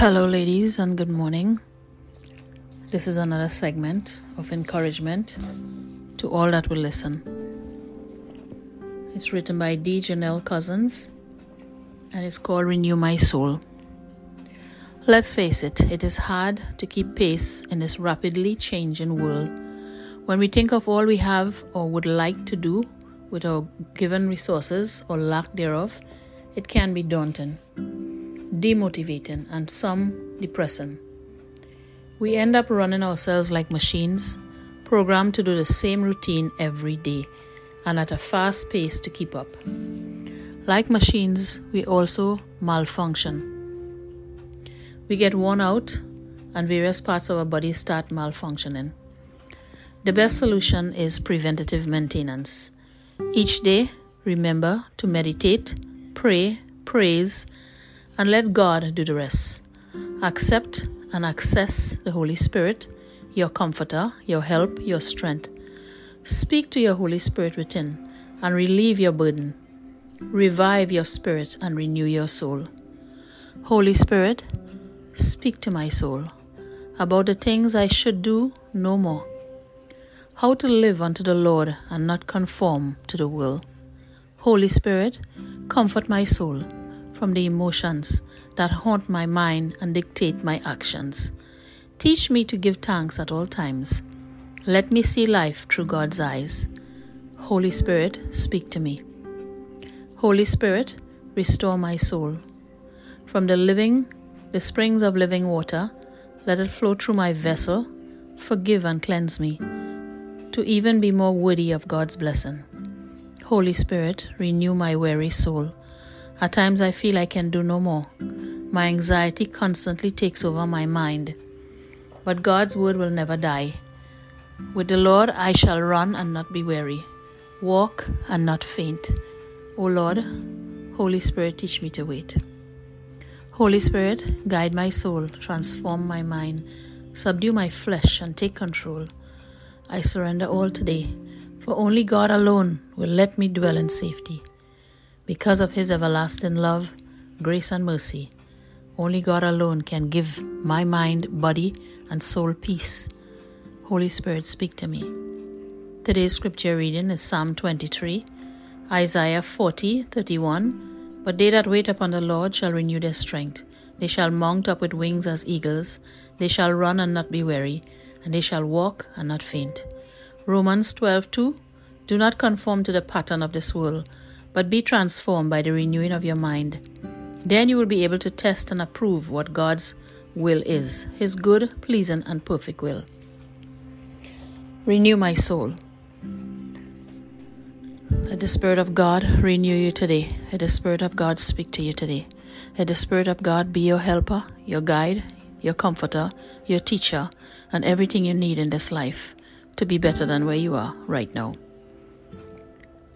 Hello, ladies, and good morning. This is another segment of encouragement to all that will listen. It's written by D. Janelle Cousins and it's called Renew My Soul. Let's face it, it is hard to keep pace in this rapidly changing world. When we think of all we have or would like to do with our given resources or lack thereof, it can be daunting demotivating, and some depressing. We end up running ourselves like machines, programmed to do the same routine every day and at a fast pace to keep up. Like machines, we also malfunction. We get worn out, and various parts of our body start malfunctioning. The best solution is preventative maintenance. Each day, remember to meditate, pray, praise, and let God do the rest. Accept and access the Holy Spirit, your comforter, your help, your strength. Speak to your Holy Spirit within and relieve your burden. Revive your spirit and renew your soul. Holy Spirit, speak to my soul about the things I should do no more. How to live unto the Lord and not conform to the world. Holy Spirit, comfort my soul from the emotions that haunt my mind and dictate my actions. Teach me to give thanks at all times. Let me see life through God's eyes. Holy Spirit, speak to me. Holy Spirit, restore my soul. From the living, the springs of living water, let it flow through my vessel, forgive and cleanse me, to even be more worthy of God's blessing. Holy Spirit, renew my weary soul. At times I feel I can do no more. My anxiety constantly takes over my mind. But God's word will never die. With the Lord I shall run and not be weary, walk and not faint. O Lord, Holy Spirit, teach me to wait. Holy Spirit, guide my soul, transform my mind, subdue my flesh, and take control. I surrender all today, for only God alone will let me dwell in safety. Because of his everlasting love, grace, and mercy, only God alone can give my mind, body, and soul peace. Holy Spirit, speak to me. Today's scripture reading is Psalm 23, Isaiah 40, 31. But they that wait upon the Lord shall renew their strength. They shall mount up with wings as eagles. They shall run and not be weary, and they shall walk and not faint. Romans 12, 2. Do not conform to the pattern of this world but be transformed by the renewing of your mind. Then you will be able to test and approve what God's will is, His good, pleasing, and perfect will. Renew my soul. Let the Spirit of God renew you today. Let the Spirit of God speak to you today. Let the Spirit of God be your helper, your guide, your comforter, your teacher, and everything you need in this life to be better than where you are right now.